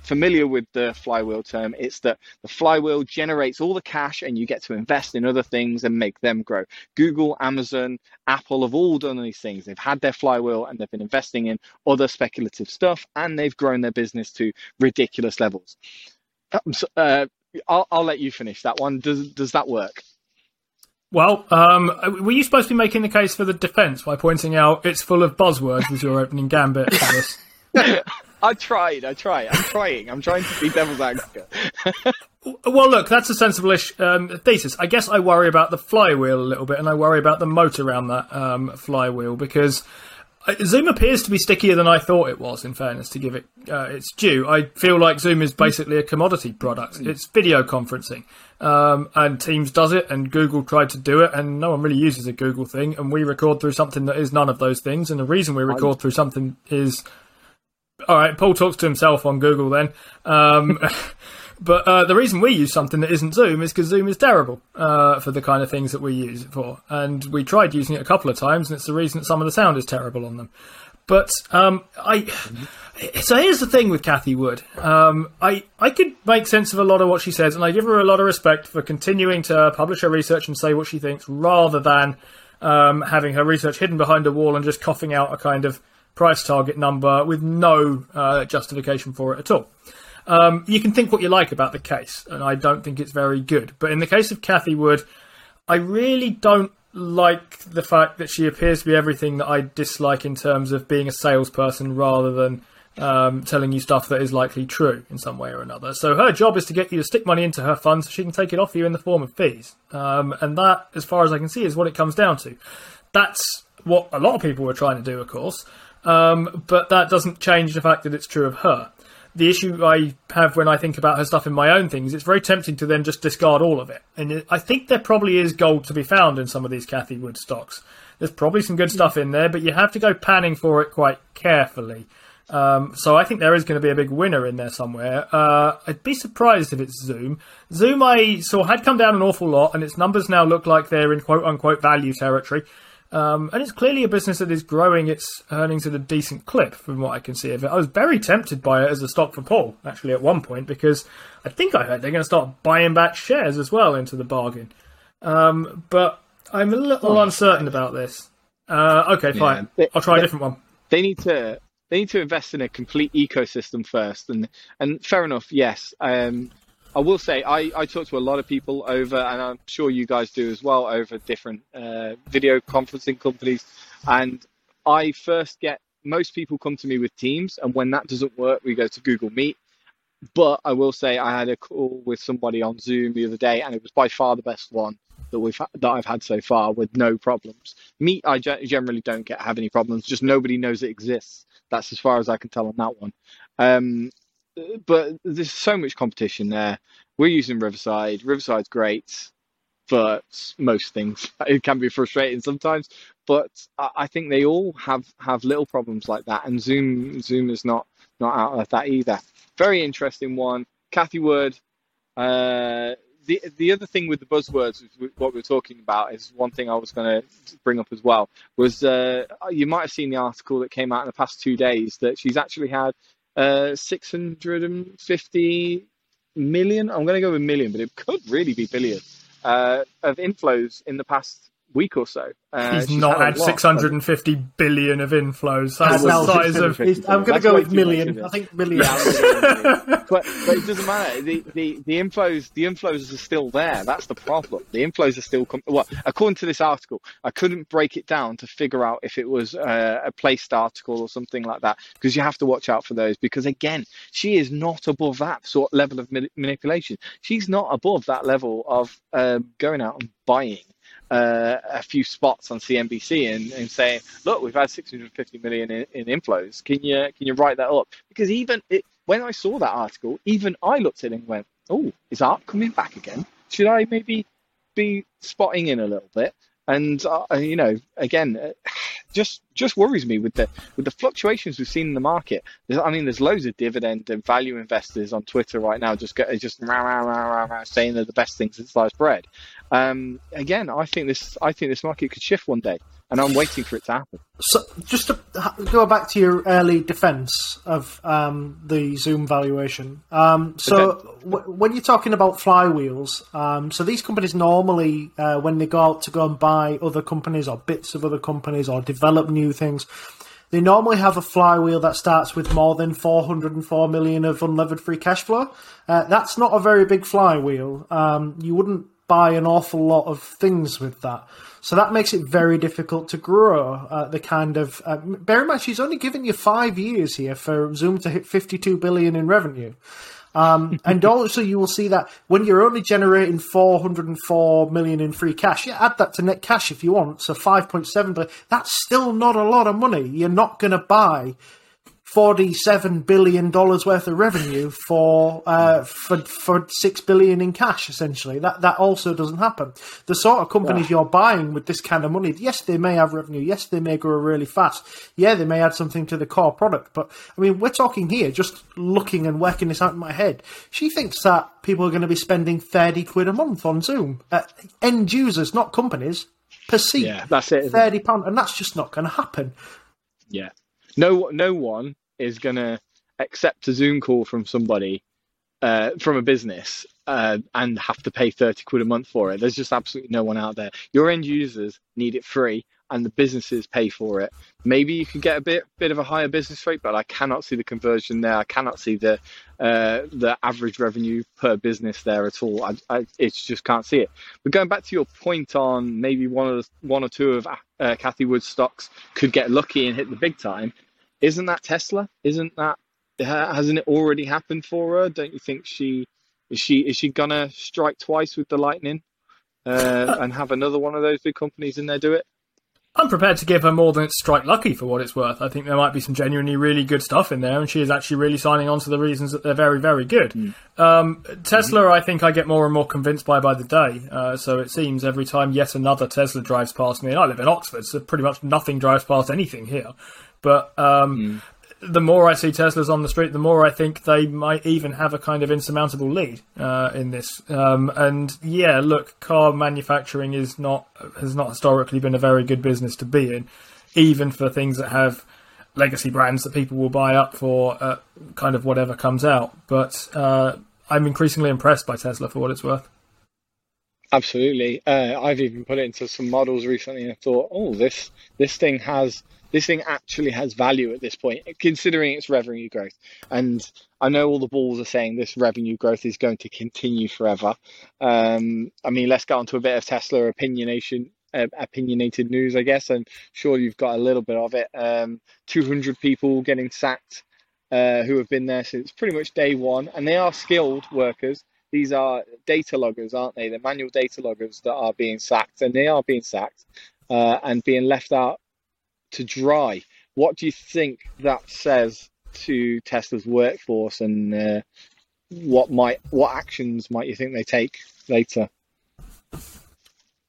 D: familiar with the flywheel term, it's that the flywheel generates all the cash and you get to invest in other things and make them grow. Google, Amazon, Apple have all done these things. They've had their flywheel and they've been investing in other speculative stuff and they've grown their business to ridiculous levels. Um, uh, I'll, I'll let you finish that one. Does does that work?
B: Well, um, were you supposed to be making the case for the defence by pointing out it's full of buzzwords with your opening gambit?
D: I tried. I tried. I'm trying. I'm trying to be devil's advocate.
B: Well, look, that's a sensible ish um, thesis. I guess I worry about the flywheel a little bit, and I worry about the moat around that um, flywheel because uh, Zoom appears to be stickier than I thought it was. In fairness, to give it uh, its due, I feel like Zoom is basically a commodity product. It's video conferencing, um, and Teams does it, and Google tried to do it, and no one really uses a Google thing. And we record through something that is none of those things. And the reason we record through something is all right, Paul talks to himself on Google then. Um, but uh, the reason we use something that isn't Zoom is because Zoom is terrible uh, for the kind of things that we use it for. And we tried using it a couple of times, and it's the reason that some of the sound is terrible on them. But um, I. So here's the thing with Cathie Wood. Um, I I could make sense of a lot of what she says, and I give her a lot of respect for continuing to publish her research and say what she thinks, rather than um, having her research hidden behind a wall and just coughing out a kind of price target number with no uh, justification for it at all. Um, you can think what you like about the case, and I don't think it's very good. But in the case of Cathie Wood, I really don't like the fact that she appears to be everything that I dislike in terms of being a salesperson rather than um, telling you stuff that is likely true in some way or another. So her job is to get you to stick money into her fund so she can take it off you in the form of fees. Um, and that, as far as I can see, is what it comes down to. That's what a lot of people were trying to do, of course. Um, but that doesn't change the fact that it's true of her. The issue I have when I think about her stuff in my own things, it's very tempting to then just discard all of it. And I think there probably is gold to be found in some of these Cathie Wood stocks. There's probably some good stuff in there, but you have to go panning for it quite carefully. Um, so I think there is going to be a big winner in there somewhere. Uh, I'd be surprised if it's Zoom. Zoom I saw had come down an awful lot, and its numbers now look like they're in quote unquote value territory. Um, and it's clearly a business that is growing its earnings at a decent clip, from what I can see of it. I was very tempted by it as a stock for Paul, actually, at one point, because I think I heard they're going to start buying back shares as well into the bargain. Um, but I'm a little uncertain about this. Uh, okay, fine.
D: Yeah.
B: I'll try a different one.
D: They need to they need to invest in a complete ecosystem first, and and fair enough, yes. Um, I will say I, I talk to a lot of people over, and I'm sure you guys do as well, over different uh, video conferencing companies. And I first get most people come to me with Teams, and when that doesn't work, we go to Google Meet. But I will say I had a call with somebody on Zoom the other day, and it was by far the best one that we've ha- that I've had so far with no problems. Meet I ge- generally don't get have any problems, just nobody knows it exists. That's as far as I can tell on that one. Um, but there's so much competition there. We're using Riverside. Riverside's great, but most things it can be frustrating sometimes. But I think they all have have little problems like that, and Zoom Zoom is not not out of that either. Very interesting one. Cathie Wood. Uh, the the other thing with the buzzwords, what we are talking about, is one thing I was going to bring up as well. Was uh, you might have seen the article that came out in the past two days that she's actually had uh, 650 million. I'm going to go with million, but it could really be billion uh, of inflows in the past week or so. Uh,
B: He's not
D: a
B: had
D: lot,
B: 650 billion of inflows. That's the size of.
D: 650.
C: I'm going to go with
D: too
C: million. I think million.
D: but, but it doesn't matter. The, the the inflows the inflows are still there. That's the problem. The inflows are still com- well. According to this article, I couldn't break it down to figure out if it was uh, a placed article or something like that because you have to watch out for those. Because again, she is not above that sort of level of mani- manipulation. She's not above that level of um, going out and buying uh, a few spots on CNBC and, and saying, "Look, we've had 650 million in, in inflows. Can you can you write that up?" Because even it, when I saw that article, even I looked at it and went, "Oh, is ARK coming back again? Should I maybe be spotting in a little bit?" And uh, you know, again, uh, just just worries me with the with the fluctuations we've seen in the market. There's, I mean, there's loads of dividend and value investors on Twitter right now just get, just rah, rah, rah, rah, saying they're the best things since sliced bread. Um, again, I think this I think this market could shift one day, and I'm waiting for it to happen.
C: So, just to go back to your early defence of um, the Zoom valuation. Um, so, w- when you're talking about flywheels, um, so these companies normally, uh, when they go out to go and buy other companies or bits of other companies or develop new things, they normally have a flywheel that starts with more than 404 million of unlevered free cash flow. Uh, that's not a very big flywheel. Um, you wouldn't buy an awful lot of things with that. So that makes it very difficult to grow uh, the kind of. Uh, bear in mind, she's only given you five years here for Zoom to hit 52 billion in revenue. Um, and also, you will see that when you're only generating 404 million in free cash, yeah, add that to net cash if you want. So 5.7 billion. That's still not a lot of money. You're not going to buy 47 billion dollars worth of revenue for uh, for for six billion in cash. Essentially, that that also doesn't happen. The sort of companies you're buying with this kind of money, yes, they may have revenue. Yes, they may grow really fast. Yeah, they may add something to the core product. But I mean, we're talking here, just looking and working this out in my head. She thinks that people are going to be spending 30 quid a month on Zoom. Uh, end users, not companies, per seat.
D: Yeah, that's it?
C: Thirty pound, and that's just not going to happen.
D: Yeah. No, no one is gonna accept a Zoom call from somebody, uh, from a business, uh, and have to pay 30 quid a month for it. There's just absolutely no one out there. Your end users need it free and the businesses pay for it. Maybe you can get a bit bit of a higher business rate, but I cannot see the conversion there. I cannot see the uh, the average revenue per business there at all. I, I it's just can't see it. But going back to your point on maybe one of the, one or two of uh, Cathie Wood's stocks could get lucky and hit the big time, isn't that Tesla? Isn't that hasn't it already happened for her? Don't you think she is she is she gonna strike twice with the lightning uh, and have another one of those big companies in there do it?
B: I'm prepared to give her more than it's strike lucky for what it's worth. I think there might be some genuinely really good stuff in there, and she is actually really signing on to the reasons that they're very, very good. Mm. Um, Tesla, mm-hmm. I think I get more and more convinced by by the day. Uh, so it seems every time yet another Tesla drives past me, and I live in Oxford, so pretty much nothing drives past anything here. But um, mm the more I see Teslas on the street, the more I think they might even have a kind of insurmountable lead uh, in this. Um, and yeah, look, car manufacturing is not has not historically been a very good business to be in, even for things that have legacy brands that people will buy up for uh, kind of whatever comes out. But uh, I'm increasingly impressed by Tesla for what it's worth.
D: Absolutely, uh, I've even put it into some models recently and thought, oh, this this thing has this thing actually has value at this point, considering its revenue growth. And I know all the balls are saying this revenue growth is going to continue forever. Um, I mean, let's get on to a bit of Tesla opinionation. Uh, opinionated news, I guess, and sure you've got a little bit of it. Um, 200 people getting sacked uh, who have been there since pretty much day one, and they are skilled workers. These are data loggers, aren't they? The manual data loggers that are being sacked, and they are being sacked uh, and being left out to dry. What do you think that says to Tesla's workforce, and uh, what might what actions might you think they take later?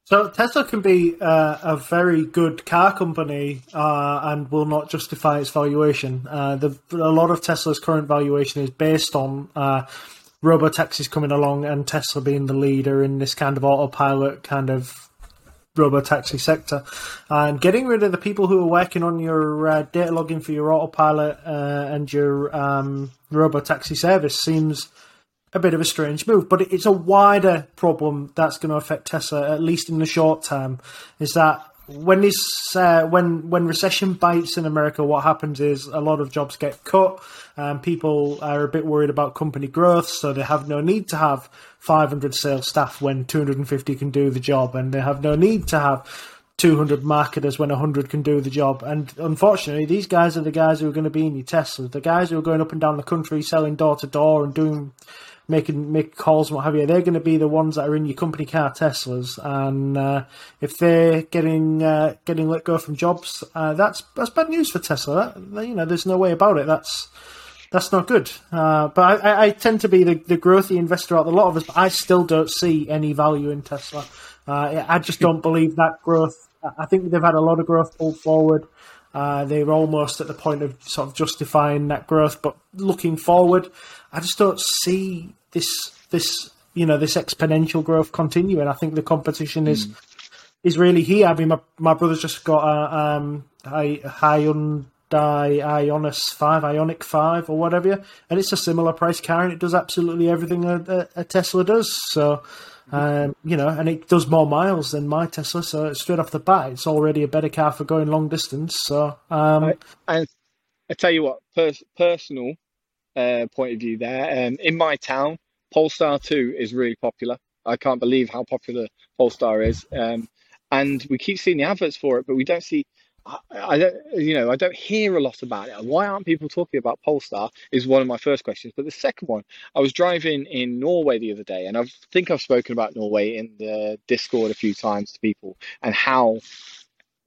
C: So Tesla can be uh, a very good car company uh, and will not justify its valuation. Uh, the, a lot of Tesla's current valuation is based on uh, robo taxis coming along and Tesla being the leader in this kind of autopilot kind of robo taxi sector, and getting rid of the people who are working on your uh, data logging for your autopilot uh, and your um, robo taxi service seems a bit of a strange move. But it's a wider problem that's going to affect Tesla, at least in the short term. Is that when this uh, when when recession bites in America, what happens is a lot of jobs get cut. Um, people are a bit worried about company growth, so they have no need to have 500 sales staff when 250 can do the job, and they have no need to have 200 marketers when 100 can do the job. And unfortunately, these guys are the guys who are going to be in your Tesla, the guys who are going up and down the country selling door to door and doing making make calls and what have you, they're going to be the ones that are in your company car Teslas, and uh, if they're getting uh, getting let go from jobs, uh, that's that's bad news for Tesla. That, you know, there's no way about it. That's that's not good. Uh, but I, I, tend to be the, the growthy investor out of a lot of us, but I still don't see any value in Tesla. Uh, I just don't believe that growth. I think they've had a lot of growth pulled forward. Uh, they're almost at the point of sort of justifying that growth, but looking forward, I just don't see this this you know this exponential growth continuing. I think the competition is mm. is really here. I mean, my my brother's just got a um, a Hyundai Ionus Five, Ioniq Five, or whatever, and it's a similar price car, and it does absolutely everything a, a, a Tesla does. So. Um, you know, and it does more miles than my Tesla, so straight off the bat, it's already a better car for going long distance. So, um, I,
D: I, I tell you what, pers- personal uh, point of view there. Um, in my town, Polestar 2 is really popular. I can't believe how popular Polestar is. Um, and we keep seeing the adverts for it, but we don't see. I, I, don't, you know, I don't hear a lot about it. Why aren't people talking about Polestar? Is one of my first questions. But the second one, I was driving in Norway the other day, and I think I've spoken about Norway in the Discord a few times to people, and how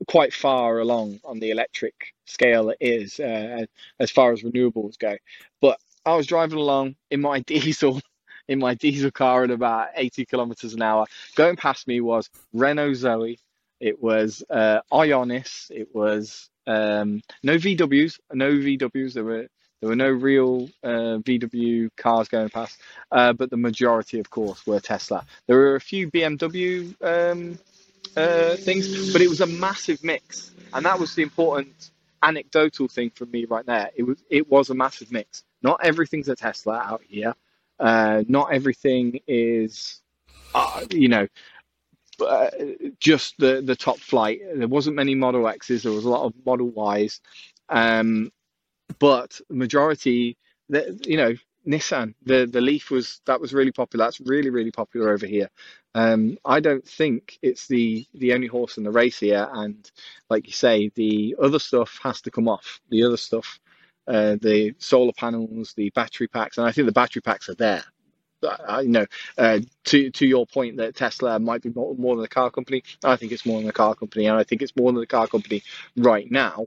D: quite far along on the electric scale it is uh, as far as renewables go. But I was driving along in my diesel in my diesel car at about 80 kilometers an hour. Going past me was Renault Zoe. It was uh, Ionis. It was um, no VWs. No VWs. There were there were no real uh, VW cars going past, uh, but the majority, of course, were Tesla. There were a few BMW um, uh, things, but it was a massive mix, and that was the important anecdotal thing for me right there. It was it was a massive mix. Not everything's a Tesla out here, Uh, not everything is, uh, you know, uh, just the the top flight. There wasn't many Model X's. There was a lot of Model Ys, um, but majority, you know, Nissan. The the Leaf was that was really popular. That's really really popular over here. Um, I don't think it's the the only horse in the race here. And like you say, the other stuff has to come off. The other stuff, uh, the solar panels, the battery packs, and I think the battery packs are there. I, you know, uh, to to your point that Tesla might be more, more than a car company. I think it's more than a car company, and I think it's more than a car company right now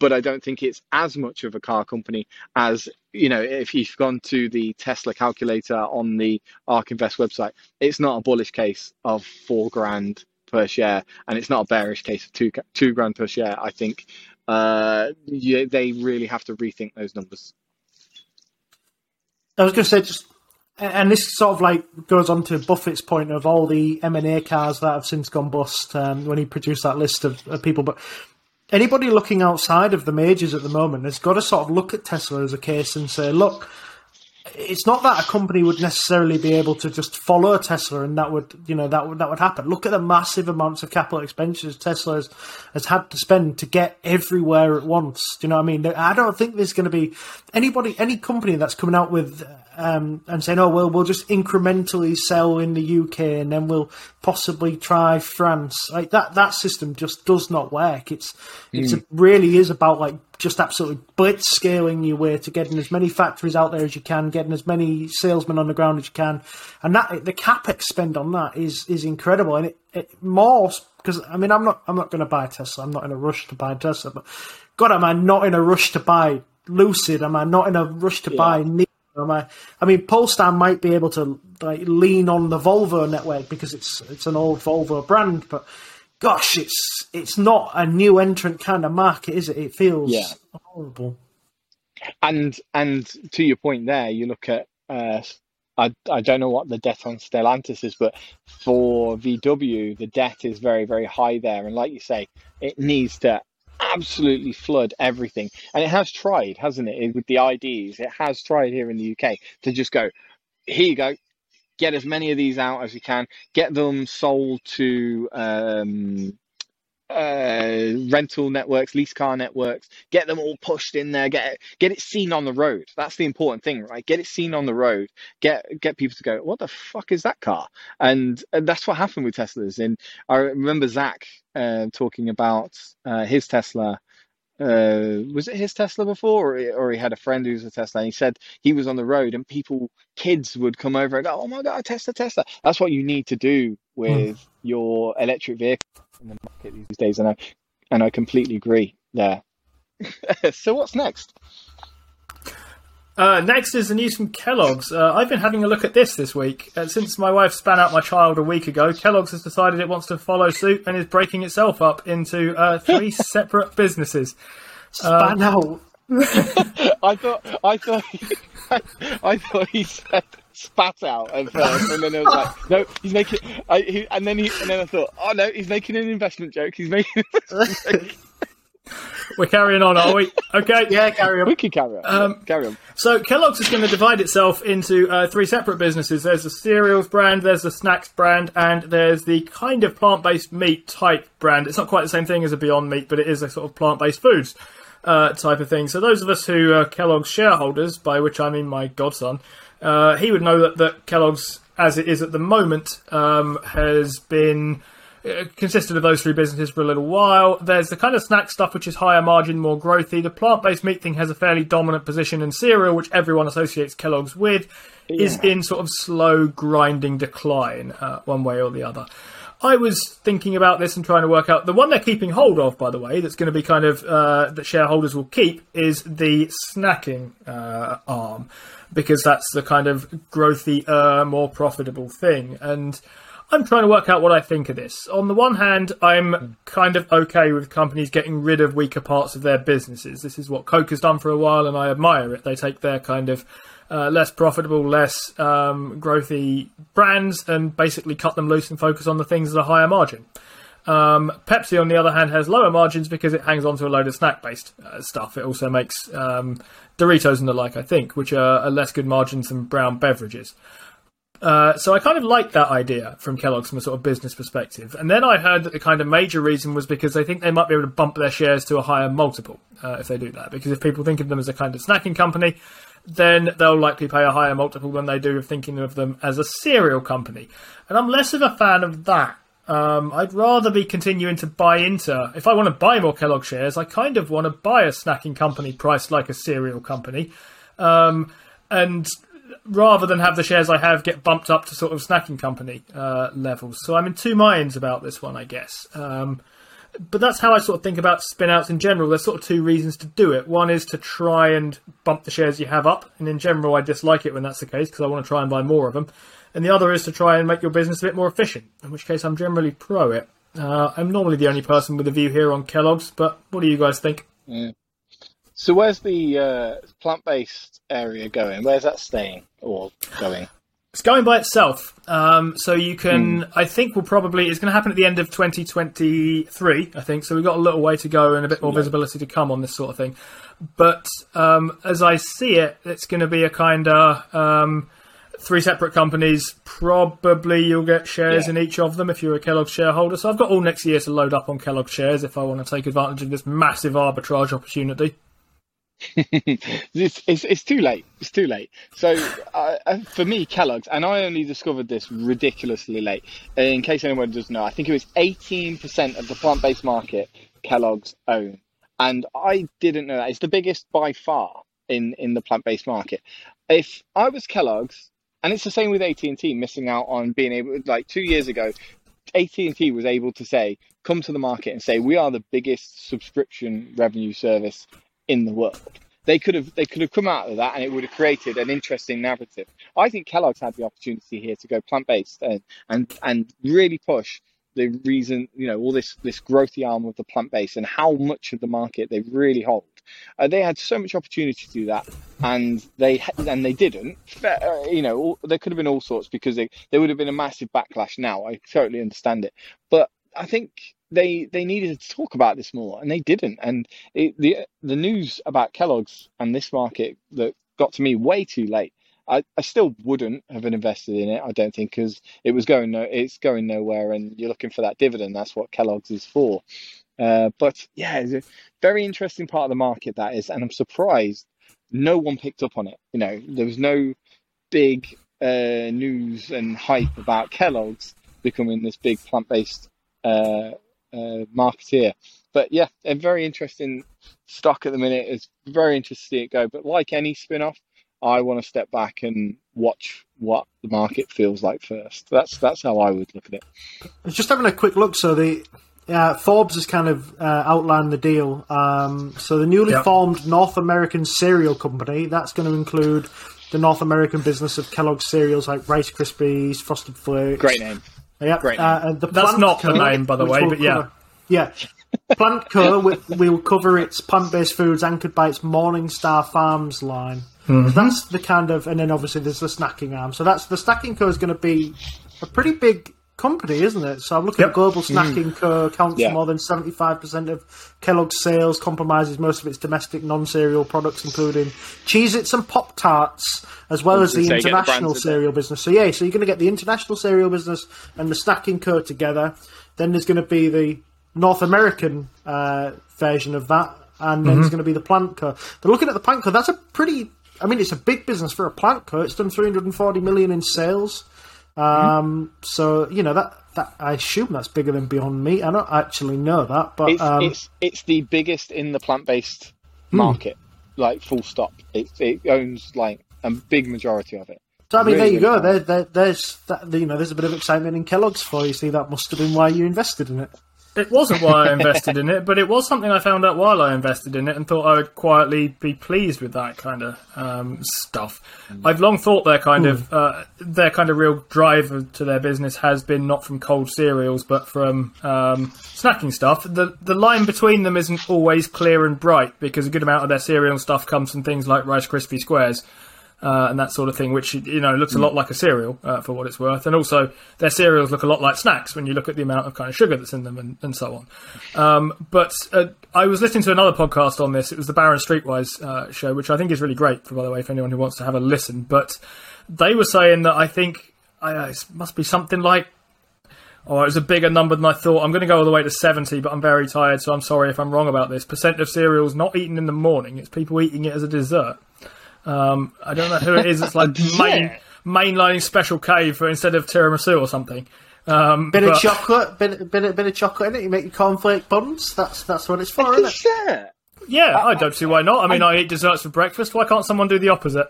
D: but I don't think it's as much of a car company as you know if you've gone to the Tesla calculator on the ARK Invest website. It's not a bullish case of four grand per share, and it's not a bearish case of two two grand per share. I think uh, yeah, they really have to rethink those numbers.
C: I was going to say just. And this sort of like goes on to Buffett's point of all the M and A cars that have since gone bust um, when he produced that list of, of people. But anybody looking outside of the majors at the moment has got to sort of look at Tesla as a case and say, look, it's not that a company would necessarily be able to just follow Tesla and that would you know that would that would happen. Look at the massive amounts of capital expenditures Tesla has, has had to spend to get everywhere at once. Do you know what I mean? I don't think there's going to be anybody any company that's coming out with um, and saying, "Oh well, we'll just incrementally sell in the UK and then we'll possibly try France." Like that, that system just does not work. It's mm. it really is about like just absolutely blitz scaling your way to getting as many factories out there as you can, getting as many salesmen on the ground as you can, and that the capex spend on that is is incredible. And it, it more because I mean, I'm not I'm not going to buy Tesla. I'm not in a rush to buy Tesla, but God, am I not in a rush to buy Lucid? Am I not in a rush to yeah. buy? I, I mean, Polestar might be able to like lean on the Volvo network because it's it's an old Volvo brand, but gosh, it's it's not a new entrant kind of market, is it? It feels yeah. horrible.
D: And and to your point there, you look at uh, I I don't know what the debt on Stellantis is, but for VW, the debt is very very high there, and like you say, it needs to absolutely flood everything. And it has tried, hasn't it, with the IDs? It has tried here in the UK to just go, here you go, get as many of these out as you can, get them sold to um, uh, rental networks, lease car networks, get them all pushed in there, get it, get it seen on the road. That's the important thing, right? Get it seen on the road. Get get people to go, what the fuck is that car? And, and that's what happened with Teslas. And I remember Zach uh, talking about uh, his Tesla. Uh, was it his Tesla before, or, or he had a friend who's a Tesla? And he said he was on the road, and people, kids, would come over and go, "Oh my god, a Tesla, Tesla!" That's what you need to do hmm. with mm. your electric vehicle in the market these days, and I and I completely agree there. so what's next?
B: Uh, next is the news from Kellogg's. Uh, I've been having a look at this this week. Uh, since my wife span out my child a week ago, Kellogg's has decided it wants to follow suit and is breaking itself up into uh, three separate businesses.
C: Span out.
D: I thought. I thought. I thought he said spat out at first, and then I was like, no, he's making. I, he, and then he, and then I thought, oh no, he's making an investment joke. He's making.
B: We're carrying on, are we? Okay.
C: yeah, carry on.
D: We can carry on. Um, carry on.
B: So Kellogg's is going to divide itself into uh, three separate businesses. There's the cereals brand, there's the snacks brand, and there's the kind of plant-based meat type brand. It's not quite the same thing as a Beyond Meat, but it is a sort of plant-based foods uh, type of thing. So those of us who are Kellogg's shareholders, by which I mean my godson, uh, he would know that, that Kellogg's, as it is at the moment, um, has been consisted of those three businesses for a little while. There's the kind of snack stuff which is higher margin, more growthy. The plant-based meat thing has a fairly dominant position, and cereal, which everyone associates Kellogg's with, yeah. is in sort of slow grinding decline, uh, one way or the other. I was thinking about this and trying to work out the one they're keeping hold of, by the way, that's going to be kind of uh, that shareholders will keep is the snacking uh, arm because that's the kind of growthy, uh, more profitable thing. And I'm trying to work out what I think of this. On the one hand, I'm kind of okay with companies getting rid of weaker parts of their businesses. This is what Coke has done for a while, and I admire it. They take their kind of uh, less profitable, less um, growthy brands and basically cut them loose and focus on the things that are higher margin. Um, Pepsi, on the other hand, has lower margins because it hangs on to a load of snack based uh, stuff. It also makes um, Doritos and the like, I think, which are, are less good margins than brown beverages. Uh, so I kind of like that idea from Kellogg's from a sort of business perspective. And then I heard that the kind of major reason was because they think they might be able to bump their shares to a higher multiple uh, if they do that. Because if people think of them as a kind of snacking company, then they'll likely pay a higher multiple than they do of thinking of them as a cereal company. And I'm less of a fan of that. Um, I'd rather be continuing to buy into. If I want to buy more Kellogg shares, I kind of want to buy a snacking company priced like a cereal company. Um, and rather than have the shares I have get bumped up to sort of snacking company uh, levels. So I'm in two minds about this one, I guess. Um, but that's how I sort of think about spin outs in general. There's sort of two reasons to do it. One is to try and bump the shares you have up, and in general, I dislike it when that's the case because I want to try and buy more of them. And the other is to try and make your business a bit more efficient, in which case I'm generally pro it. Uh, I'm normally the only person with a view here on Kellogg's, but what do you guys think?
D: So where's the uh, plant-based area going? Where's that staying or going?
B: It's going by itself. Um, so you can, mm. I think, we'll probably it's going to happen at the end of 2023. I think so. We've got a little way to go and a bit more yeah. visibility to come on this sort of thing. But um, as I see it, it's going to be a kind of um, three separate companies. Probably you'll get shares yeah. in each of them if you're a Kellogg shareholder. So I've got all next year to load up on Kellogg shares if I want to take advantage of this massive arbitrage opportunity.
D: it's, it's, it's too late. It's too late. So uh, for me, Kellogg's, and I only discovered this ridiculously late. In case anyone doesn't know, I think it was 18% of the plant-based market Kellogg's own, and I didn't know that. It's the biggest by far in in the plant-based market. If I was Kellogg's, and it's the same with AT and T, missing out on being able, like two years ago, AT and T was able to say, come to the market and say, we are the biggest subscription revenue service in the world. They could have they could have come out of that and it would have created an interesting narrative. I think Kellogg's had the opportunity here to go plant based and, and and really push the reason you know all this this growthy arm of the plant based and how much of the market they really hold. Uh, they had so much opportunity to do that, and they and they didn't. Uh, you know, there could have been all sorts because they, there would have been a massive backlash. Now I totally understand it, but I think they they needed to talk about this more, and they didn't. And it, the the news about Kellogg's and this market that got to me way too late. I, I still wouldn't have invested in it. I don't think because it was going no, it's going nowhere, and you're looking for that dividend. That's what Kellogg's is for. Uh, but yeah, it's a very interesting part of the market that is, and I'm surprised no one picked up on it. You know, there was no big uh, news and hype about Kellogg's becoming this big plant-based uh, uh, marketeer. But yeah, a very interesting stock at the minute. It's very interesting to see it go. But like any spin off, I want to step back and watch what the market feels like first. That's that's how I would look at it.
C: Just having a quick look. So the uh, Forbes has kind of uh, outlined the deal. Um, so the newly yep. formed North American cereal company that's going to include the North American business of Kellogg's cereals like Rice Krispies, Frosted Flakes.
D: Great name.
C: Yeah,
D: Great.
C: Uh, the
B: That's not the name, by the way, but yeah.
C: Cover, yeah. Plant Co. will cover its plant-based foods anchored by its Morningstar Farms line. Mm-hmm. That's the kind of, and then obviously there's the snacking arm. So that's the snacking co is going to be a pretty big company, isn't it? So I'm looking yep. at Global Snacking mm. Co. accounts yeah. for more than 75% of Kellogg's sales, compromises most of its domestic non-cereal products, including Cheez-Its and Pop Tarts, as well as the international the cereal business. So yeah, so you're going to get the international cereal business and the Snacking Co. together. Then there's going to be the North American uh, version of that, and then mm-hmm. there's going to be the Plant Co. They're looking at the Plant Co. That's a pretty I mean, it's a big business for a plant co. It's done 340 million in sales. Um, So you know that that I assume that's bigger than Beyond Meat. I don't actually know that, but
D: it's
C: um,
D: it's, it's, the biggest in the plant based hmm. market. Like full stop. It it owns like a big majority of it.
C: So I mean, really, there you go. There, there, there's that, you know, there's a bit of excitement in Kellogg's for you. See, that must have been why you invested in it.
B: It wasn't why I invested in it, but it was something I found out while I invested in it and thought I would quietly be pleased with that kind of um, stuff. Mm. I've long thought their kind of uh, their kind of real drive to their business has been not from cold cereals but from um, snacking stuff. The the line between them isn't always clear and bright because a good amount of their cereal stuff comes from things like Rice Krispie Squares. Uh, and that sort of thing, which you know looks a lot like a cereal uh, for what it's worth. And also, their cereals look a lot like snacks when you look at the amount of kind of sugar that's in them and, and so on. Um, but uh, I was listening to another podcast on this. It was the Barron's Streetwise uh, show, which I think is really great. For by the way, for anyone who wants to have a listen, but they were saying that I think I, it must be something like Oh, it was a bigger number than I thought. I'm going to go all the way to 70, but I'm very tired, so I'm sorry if I'm wrong about this. Percent of cereals not eaten in the morning. It's people eating it as a dessert. Um, I don't know who it is. It's like main, mainlining Special K for instead of tiramisu or something. Um,
C: Bit of chocolate, bit, bit, bit of chocolate in it. You make your cornflake buns. That's that's what it's for, isn't it?
D: Dessert.
B: Yeah, uh, I don't see why not. I mean, I eat desserts for breakfast. Why can't someone do the opposite?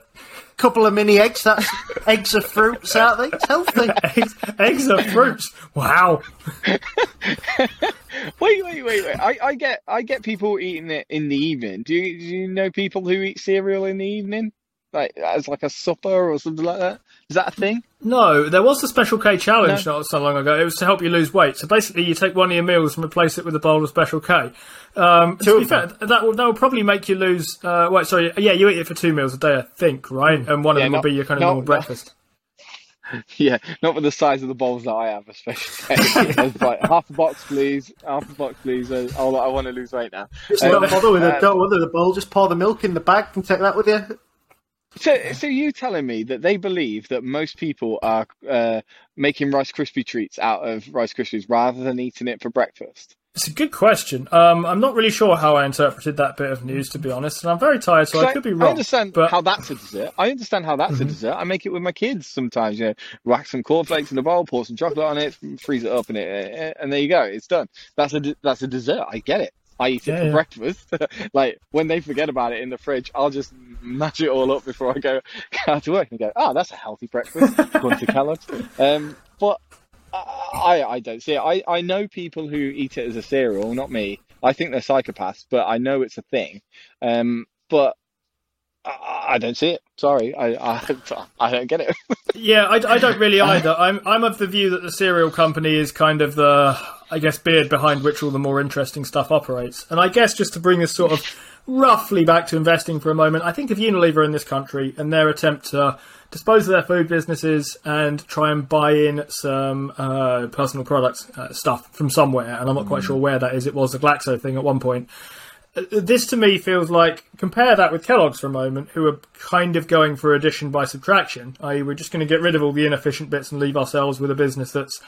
C: Couple of mini eggs. That's eggs are fruits, aren't they? It's healthy.
B: Eggs, eggs are fruits. Wow.
D: Wait, wait, wait, wait. I, I get I get people eating it in the evening. Do you do you know people who eat cereal in the evening? Like as like a supper or something like that? Is that a thing?
B: No, there was the Special K challenge
D: No.
B: not so long ago. It was to help you lose weight. So basically, you take one of your meals and replace it with a bowl of Special K. Um, to be fair, that will, that will probably make you lose. Uh, wait, sorry, yeah, you eat it for two meals a day, I think, right? And one of
D: Yeah,
B: them
D: no-
B: will be your kind of normal
D: no.
B: breakfast.
D: Yeah, not with the size of the bowls that I have, especially. It's like half a box, please. Half a box, please. Uh, oh, I want to lose weight now.
C: Just
D: Um,
C: don't bother with
D: uh,
C: it. Don't bother with the bowl. Just pour the milk in the bag and take that with you.
D: So, so you telling me that they believe that most people are uh, making Rice Krispie treats out of Rice Krispies rather than eating it for breakfast?
B: It's a good question. Um, I'm not really sure how I interpreted that bit of news, to be honest, and I'm very tired, so I could be wrong.
D: I understand
B: but-
D: how that's a dessert. I understand how that's a dessert. I make it with my kids sometimes. You know, whack some cornflakes in a bowl, pour some chocolate on it, freeze it up, and it, and there you go. It's done. That's a that's a dessert. I get it. I eat it
B: Yeah,
D: for
B: yeah.
D: breakfast. like when they forget about it in the fridge, I'll just mash it all up before I go out to work and go, oh, that's a healthy breakfast. Going to Kellogg's. Um, but I, I don't see it. I, I know people who eat it as a cereal, not me. I think they're psychopaths, but I know it's a thing. Um, but I, I don't see it. Sorry, I, I, I don't get it.
B: Yeah, I, I don't really either. I'm I'm of the view that the cereal company is kind of the, I guess, beard behind which all the more interesting stuff operates. And I guess just to bring this sort of roughly back to investing for a moment, I think of Unilever in this country and their attempt to dispose of their food businesses and try and buy in some uh, personal products uh, stuff from somewhere. And I'm not quite sure where that is. It was the Glaxo thing at one point this to me feels like compare that with Kellogg's for a moment, who are kind of going for addition by subtraction. I.e., we're just going to get rid of all the inefficient bits and leave ourselves with a business that's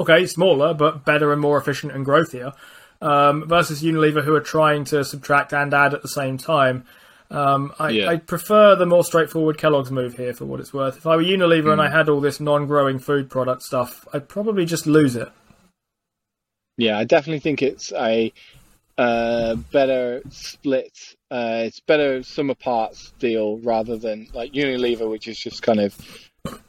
B: okay, smaller but better and more efficient and growthier. Um, versus Unilever, who are trying to subtract and add at the same time. Um, I,
D: Yeah.
B: I prefer the more straightforward Kellogg's move here, for what it's worth. If I were Unilever and I had all this non-growing food product stuff, I'd probably just lose it.
D: Yeah, I definitely think it's a uh, better split. Uh, it's better sum of parts deal rather than like Unilever, which is just kind of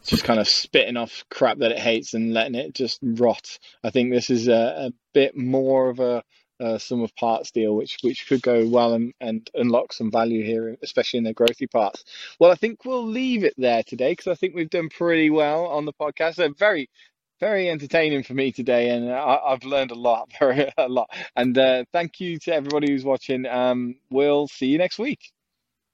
D: just kind of spitting off crap that it hates and letting it just rot. I think this is a, a bit more of a, a sum of parts deal, which which could go well and, and unlock some value here, especially in the growthy parts. Well, I think we'll leave it there today because I think we've done pretty well on the podcast. A very very entertaining for me today, and I, I've learned a lot, very a lot. And uh, thank you to everybody who's watching. Um, we'll see you next week.